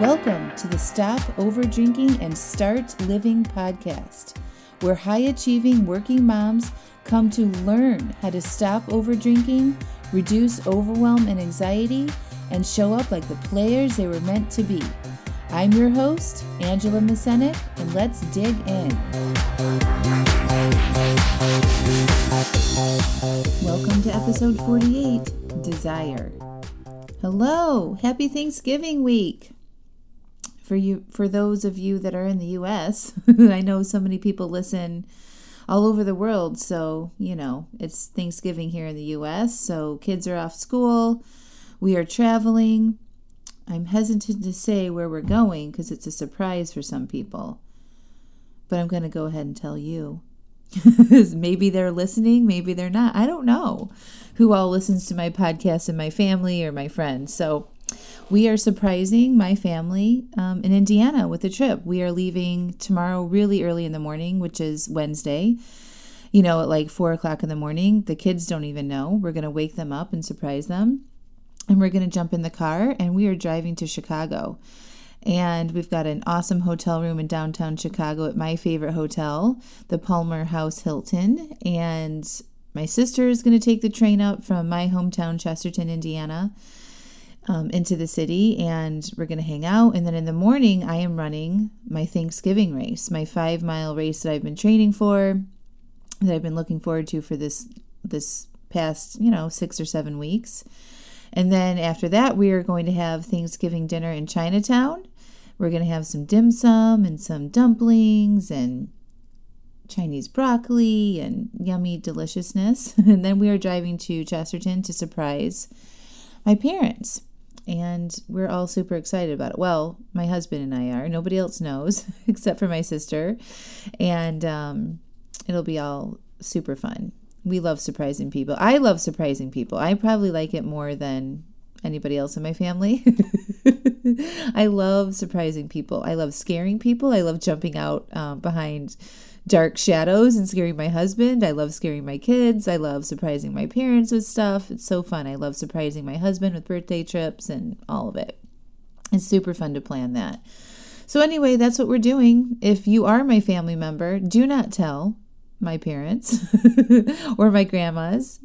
Welcome to the Stop Over Drinking and Start Living podcast, where high achieving working moms come to learn how to stop over drinking, reduce overwhelm and anxiety, and show up like the players they were meant to be. I'm your host, Angela Masenik, and let's dig in. Welcome to episode 48 Desire. Hello, happy Thanksgiving week for you for those of you that are in the US. I know so many people listen all over the world, so, you know, it's Thanksgiving here in the US, so kids are off school, we are traveling. I'm hesitant to say where we're going because it's a surprise for some people. But I'm going to go ahead and tell you. maybe they're listening, maybe they're not. I don't know who all listens to my podcast and my family or my friends. So we are surprising my family um, in Indiana with a trip. We are leaving tomorrow really early in the morning, which is Wednesday. You know, at like four o'clock in the morning. The kids don't even know. We're going to wake them up and surprise them. And we're going to jump in the car and we are driving to Chicago. And we've got an awesome hotel room in downtown Chicago at my favorite hotel, the Palmer House Hilton. And my sister is going to take the train up from my hometown, Chesterton, Indiana um, into the city and we're going to hang out. And then in the morning, I am running my Thanksgiving race, my five mile race that I've been training for, that I've been looking forward to for this this past you know six or seven weeks. And then after that, we are going to have Thanksgiving dinner in Chinatown. We're going to have some dim sum and some dumplings and Chinese broccoli and yummy deliciousness. and then we are driving to Chesterton to surprise my parents and we're all super excited about it. Well, my husband and I are. Nobody else knows except for my sister, and um, it'll be all super fun. We love surprising people. I love surprising people. I probably like it more than anybody else in my family. I love surprising people. I love scaring people. I love jumping out um, behind dark shadows and scaring my husband. I love scaring my kids. I love surprising my parents with stuff. It's so fun. I love surprising my husband with birthday trips and all of it. It's super fun to plan that. So, anyway, that's what we're doing. If you are my family member, do not tell my parents or my grandmas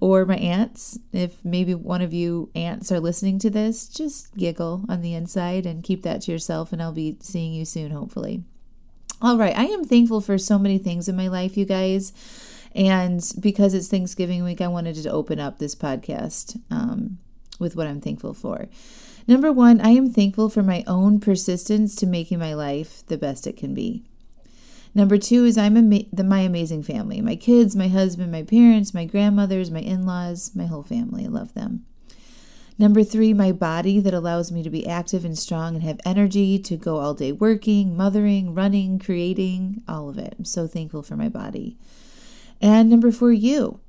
or my aunts. If maybe one of you aunts are listening to this, just giggle on the inside and keep that to yourself, and I'll be seeing you soon, hopefully. All right. I am thankful for so many things in my life, you guys. And because it's Thanksgiving week, I wanted to open up this podcast um, with what I'm thankful for. Number one, I am thankful for my own persistence to making my life the best it can be. Number two is I'm ama- the, my amazing family my kids, my husband, my parents, my grandmothers, my in laws, my whole family. I love them. Number three, my body that allows me to be active and strong and have energy to go all day working, mothering, running, creating, all of it. I'm so thankful for my body. And number four, you.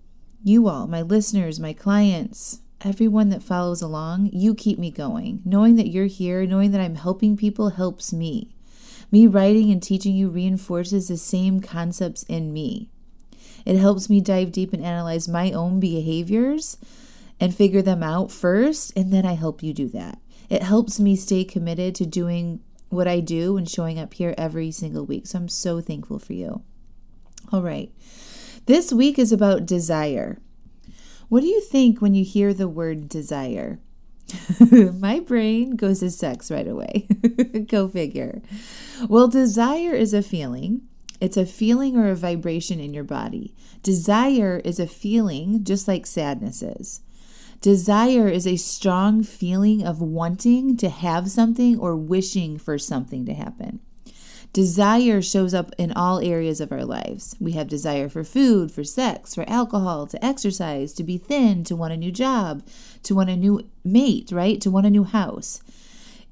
You all, my listeners, my clients, everyone that follows along, you keep me going. Knowing that you're here, knowing that I'm helping people helps me. Me writing and teaching you reinforces the same concepts in me. It helps me dive deep and analyze my own behaviors and figure them out first, and then I help you do that. It helps me stay committed to doing what I do and showing up here every single week. So I'm so thankful for you. All right. This week is about desire. What do you think when you hear the word desire? My brain goes to sex right away. Go figure. Well, desire is a feeling. It's a feeling or a vibration in your body. Desire is a feeling, just like sadness is. Desire is a strong feeling of wanting to have something or wishing for something to happen. Desire shows up in all areas of our lives. We have desire for food, for sex, for alcohol, to exercise, to be thin, to want a new job, to want a new mate, right? To want a new house.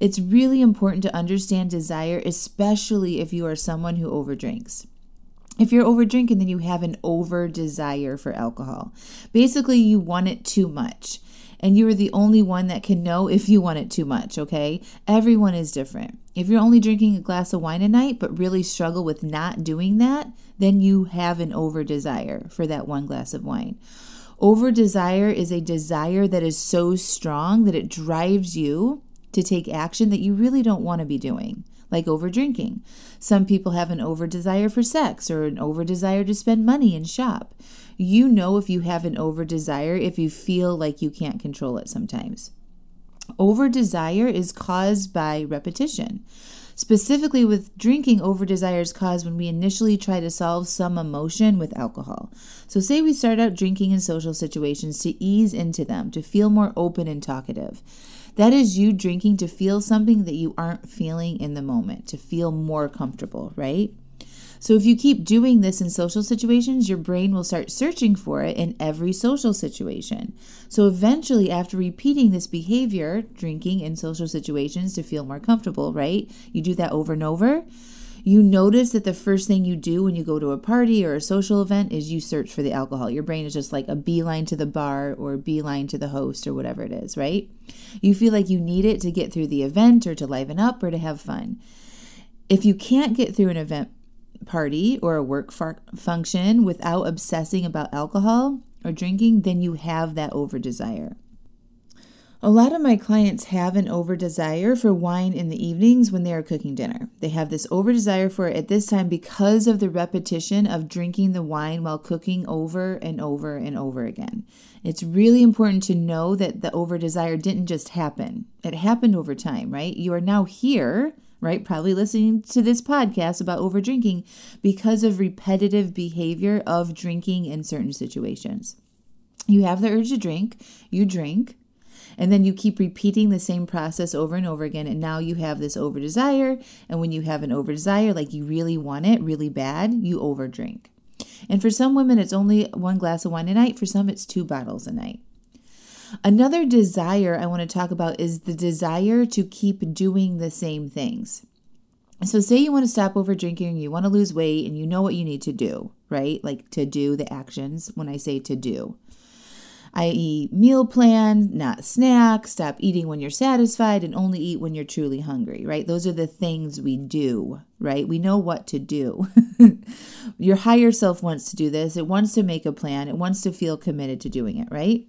It's really important to understand desire, especially if you are someone who overdrinks. If you're over drinking, then you have an over desire for alcohol. Basically, you want it too much. And you are the only one that can know if you want it too much, okay? Everyone is different. If you're only drinking a glass of wine a night, but really struggle with not doing that, then you have an over desire for that one glass of wine. Over desire is a desire that is so strong that it drives you to take action that you really don't want to be doing, like over drinking. Some people have an over desire for sex or an over desire to spend money and shop. You know if you have an over desire if you feel like you can't control it sometimes. Over desire is caused by repetition. Specifically, with drinking, over desire is caused when we initially try to solve some emotion with alcohol. So, say we start out drinking in social situations to ease into them, to feel more open and talkative. That is you drinking to feel something that you aren't feeling in the moment, to feel more comfortable, right? So if you keep doing this in social situations, your brain will start searching for it in every social situation. So eventually, after repeating this behavior, drinking in social situations to feel more comfortable, right? You do that over and over. You notice that the first thing you do when you go to a party or a social event is you search for the alcohol. Your brain is just like a beeline to the bar or beeline to the host or whatever it is, right? You feel like you need it to get through the event or to liven up or to have fun. If you can't get through an event party or a work function without obsessing about alcohol or drinking, then you have that over desire. A lot of my clients have an over desire for wine in the evenings when they are cooking dinner. They have this over desire for it at this time because of the repetition of drinking the wine while cooking over and over and over again. It's really important to know that the over desire didn't just happen, it happened over time, right? You are now here right? Probably listening to this podcast about over drinking because of repetitive behavior of drinking in certain situations. You have the urge to drink, you drink, and then you keep repeating the same process over and over again. And now you have this over desire. And when you have an over desire, like you really want it really bad, you over drink. And for some women, it's only one glass of wine a night. For some, it's two bottles a night. Another desire I want to talk about is the desire to keep doing the same things. So, say you want to stop over drinking, you want to lose weight, and you know what you need to do, right? Like to do the actions when I say to do i.e., meal plan, not snack, stop eating when you're satisfied, and only eat when you're truly hungry, right? Those are the things we do, right? We know what to do. Your higher self wants to do this, it wants to make a plan, it wants to feel committed to doing it, right?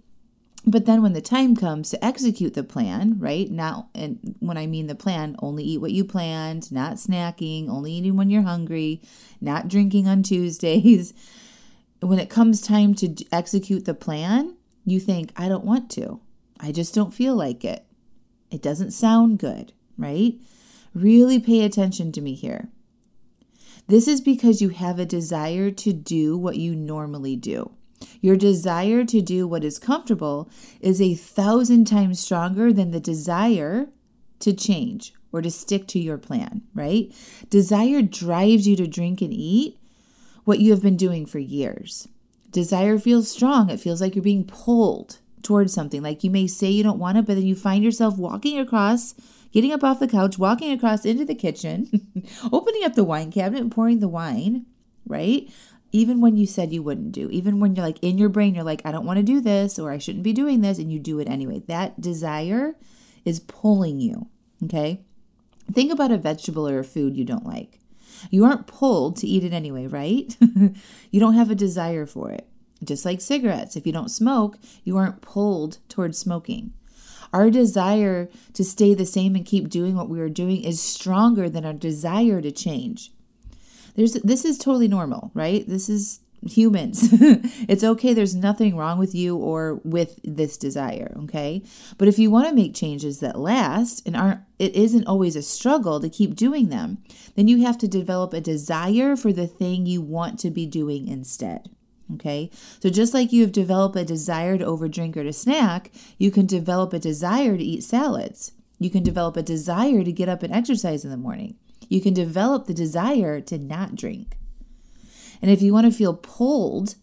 But then when the time comes to execute the plan, right? Now, and when I mean the plan, only eat what you planned, not snacking, only eating when you're hungry, not drinking on Tuesdays. When it comes time to execute the plan, you think, I don't want to. I just don't feel like it. It doesn't sound good, right? Really pay attention to me here. This is because you have a desire to do what you normally do. Your desire to do what is comfortable is a thousand times stronger than the desire to change or to stick to your plan, right? Desire drives you to drink and eat what you have been doing for years. Desire feels strong. It feels like you're being pulled towards something. Like you may say you don't want it, but then you find yourself walking across, getting up off the couch, walking across into the kitchen, opening up the wine cabinet and pouring the wine, right? even when you said you wouldn't do, even when you're like in your brain, you're like, I don't want to do this or I shouldn't be doing this, and you do it anyway. That desire is pulling you. Okay. Think about a vegetable or a food you don't like. You aren't pulled to eat it anyway, right? you don't have a desire for it. Just like cigarettes, if you don't smoke, you aren't pulled towards smoking. Our desire to stay the same and keep doing what we are doing is stronger than our desire to change. There's this is totally normal, right? This is humans. it's okay. There's nothing wrong with you or with this desire, okay? But if you want to make changes that last and aren't it isn't always a struggle to keep doing them, then you have to develop a desire for the thing you want to be doing instead. Okay, so just like you have developed a desire to overdrink or to snack, you can develop a desire to eat salads. You can develop a desire to get up and exercise in the morning you can develop the desire to not drink. And if you want to feel pulled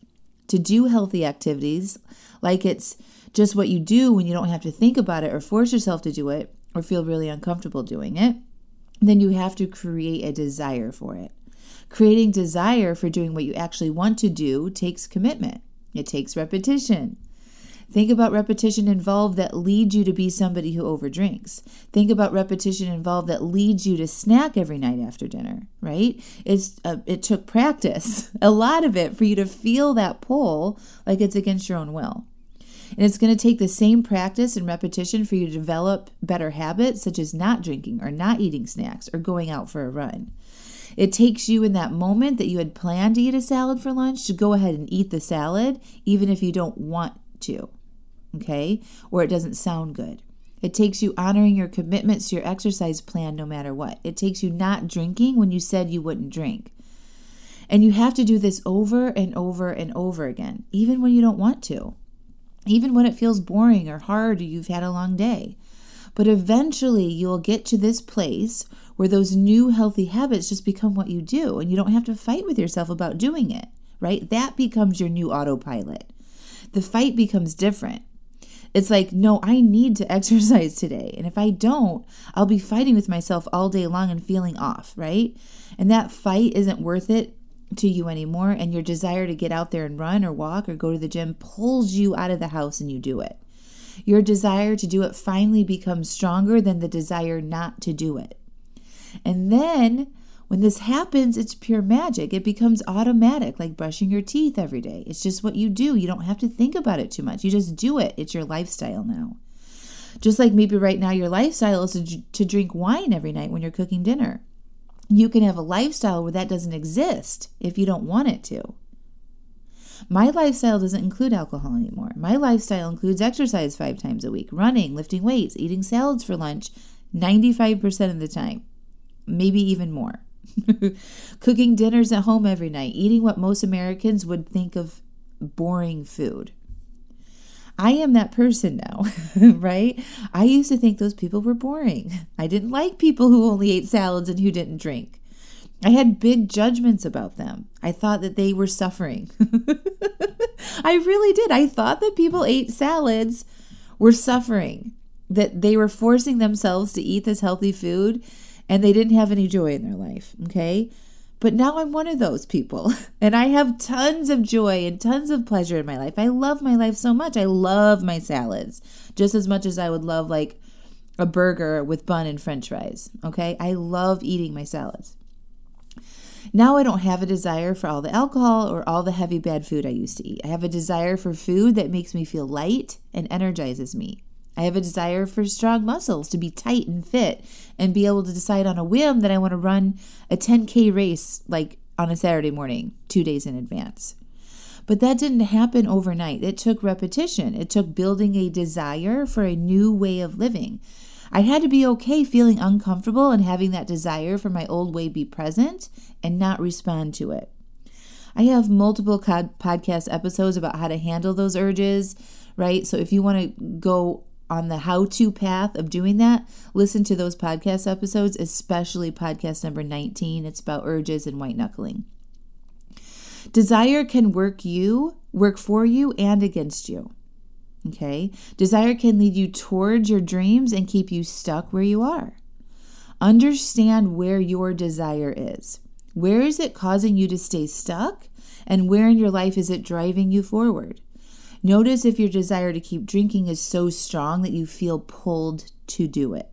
to do healthy activities, like it's just what you do when you don't have to think about it or force yourself to do it or feel really uncomfortable doing it, then you have to create a desire for it. Creating desire for doing what you actually want to do takes commitment, it takes repetition, Think about repetition involved that leads you to be somebody who overdrinks. Think about repetition involved that leads you to snack every night after dinner, right? It's uh, it took practice, a lot of it for you to feel that pull like it's against your own will. And it's going to take the same practice and repetition for you to develop better habits, such as not drinking or not eating snacks or going out for a run. It takes you in that moment that you had planned to eat a salad for lunch to go ahead and eat the salad, even if you don't want to, okay? Or it doesn't sound good. It takes you honoring your commitments to your exercise plan no matter what. It takes you not drinking when you said you wouldn't drink. And you have to do this over and over and over again, even when you don't want to, even when it feels boring or hard or you've had a long day. But eventually you'll get to this place where those new healthy habits just become what you do and you don't have to fight with yourself about doing it, right? That becomes your new autopilot. The fight becomes different. It's like, no, I need to exercise today. And if I don't, I'll be fighting with myself all day long and feeling off, right? And that fight isn't worth it to you anymore and your desire to get out there and run or walk or go to the gym pulls you out of the house and you do it. Your desire to do it finally becomes stronger than the desire not to do it. And then when this happens, it's pure magic. It becomes automatic, like brushing your teeth every day. It's just what you do. You don't have to think about it too much. You just do it. It's your lifestyle now. Just like maybe right now, your lifestyle is to, to drink wine every night when you're cooking dinner you can have a lifestyle where that doesn't exist if you don't want it to. My lifestyle doesn't include alcohol anymore. My lifestyle includes exercise five times a week, running, lifting weights, eating salads for lunch 95% of the time, maybe even more. Cooking dinners at home every night, eating what most Americans would think of boring food. I am that person now, right? I used to think those people were boring. I didn't like people who only ate salads and who didn't drink. I had big judgments about them. I thought that they were suffering. I really did. I thought that people ate salads were suffering, that they were forcing themselves to eat this healthy food and they didn't have any joy in their life. Okay. But now I'm one of those people and I have tons of joy and tons of pleasure in my life. I love my life so much. I love my salads just as much as I would love like a burger with bun and french fries. Okay. I love eating my salads. Now I don't have a desire for all the alcohol or all the heavy bad food I used to eat. I have a desire for food that makes me feel light and energizes me. I have a desire for strong muscles, to be tight and fit, and be able to decide on a whim that I want to run a 10K race like on a Saturday morning, two days in advance. But that didn't happen overnight. It took repetition, it took building a desire for a new way of living. I had to be okay feeling uncomfortable and having that desire for my old way be present and not respond to it. I have multiple podcast episodes about how to handle those urges, right? So if you want to go on the how to path of doing that, listen to those podcast episodes, especially podcast number 19. It's about urges and white knuckling. Desire can work you, work for you and against you. Okay? Desire can lead you towards your dreams and keep you stuck where you are. Understand where your desire is. Where is it causing you to stay stuck? And where in your life is it driving you forward? Notice if your desire to keep drinking is so strong that you feel pulled to do it.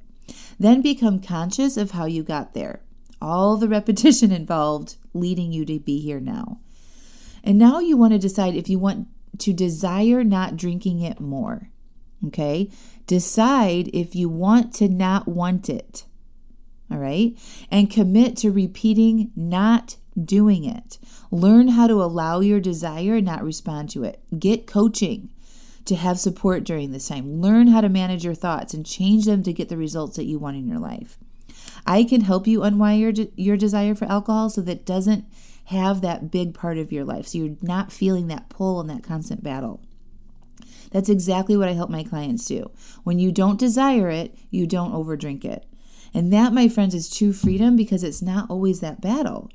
Then become conscious of how you got there, all the repetition involved leading you to be here now. And now you want to decide if you want to desire not drinking it more. Okay? Decide if you want to not want it. All right? And commit to repeating not doing it. Learn how to allow your desire and not respond to it. Get coaching to have support during this time. Learn how to manage your thoughts and change them to get the results that you want in your life. I can help you unwire your desire for alcohol so that doesn't have that big part of your life. So you're not feeling that pull and that constant battle. That's exactly what I help my clients do. When you don't desire it, you don't overdrink it. And that, my friends, is true freedom because it's not always that battle.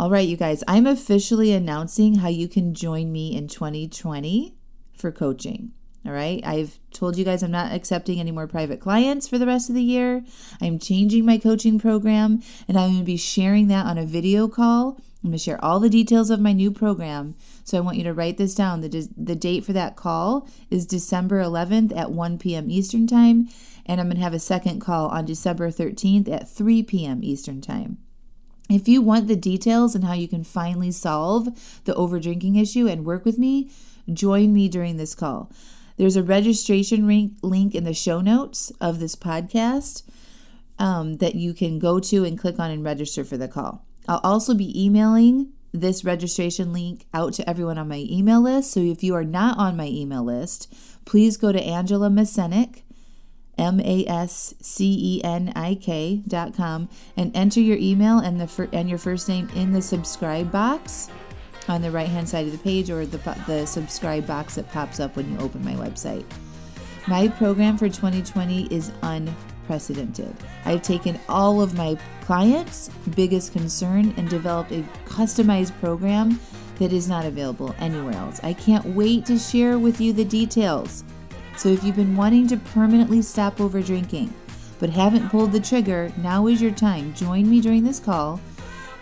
All right, you guys, I'm officially announcing how you can join me in 2020 for coaching. All right, I've told you guys I'm not accepting any more private clients for the rest of the year. I'm changing my coaching program and I'm going to be sharing that on a video call. I'm going to share all the details of my new program. So I want you to write this down. The, the date for that call is December 11th at 1 p.m. Eastern Time. And I'm going to have a second call on December 13th at 3 p.m. Eastern Time. If you want the details and how you can finally solve the overdrinking issue and work with me, join me during this call. There's a registration link in the show notes of this podcast um, that you can go to and click on and register for the call. I'll also be emailing this registration link out to everyone on my email list. So if you are not on my email list, please go to Angela Mascenik dot com, and enter your email and, the fir- and your first name in the subscribe box on the right hand side of the page or the, the subscribe box that pops up when you open my website. My program for 2020 is unprecedented. I've taken all of my clients' biggest concern and developed a customized program that is not available anywhere else. I can't wait to share with you the details. So if you've been wanting to permanently stop over drinking but haven't pulled the trigger, now is your time. Join me during this call.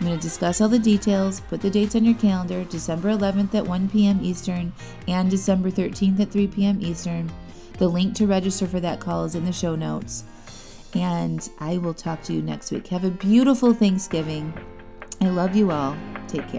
I'm going to discuss all the details, put the dates on your calendar December 11th at 1 p.m. Eastern and December 13th at 3 p.m. Eastern. The link to register for that call is in the show notes. And I will talk to you next week. Have a beautiful Thanksgiving. I love you all. Take care.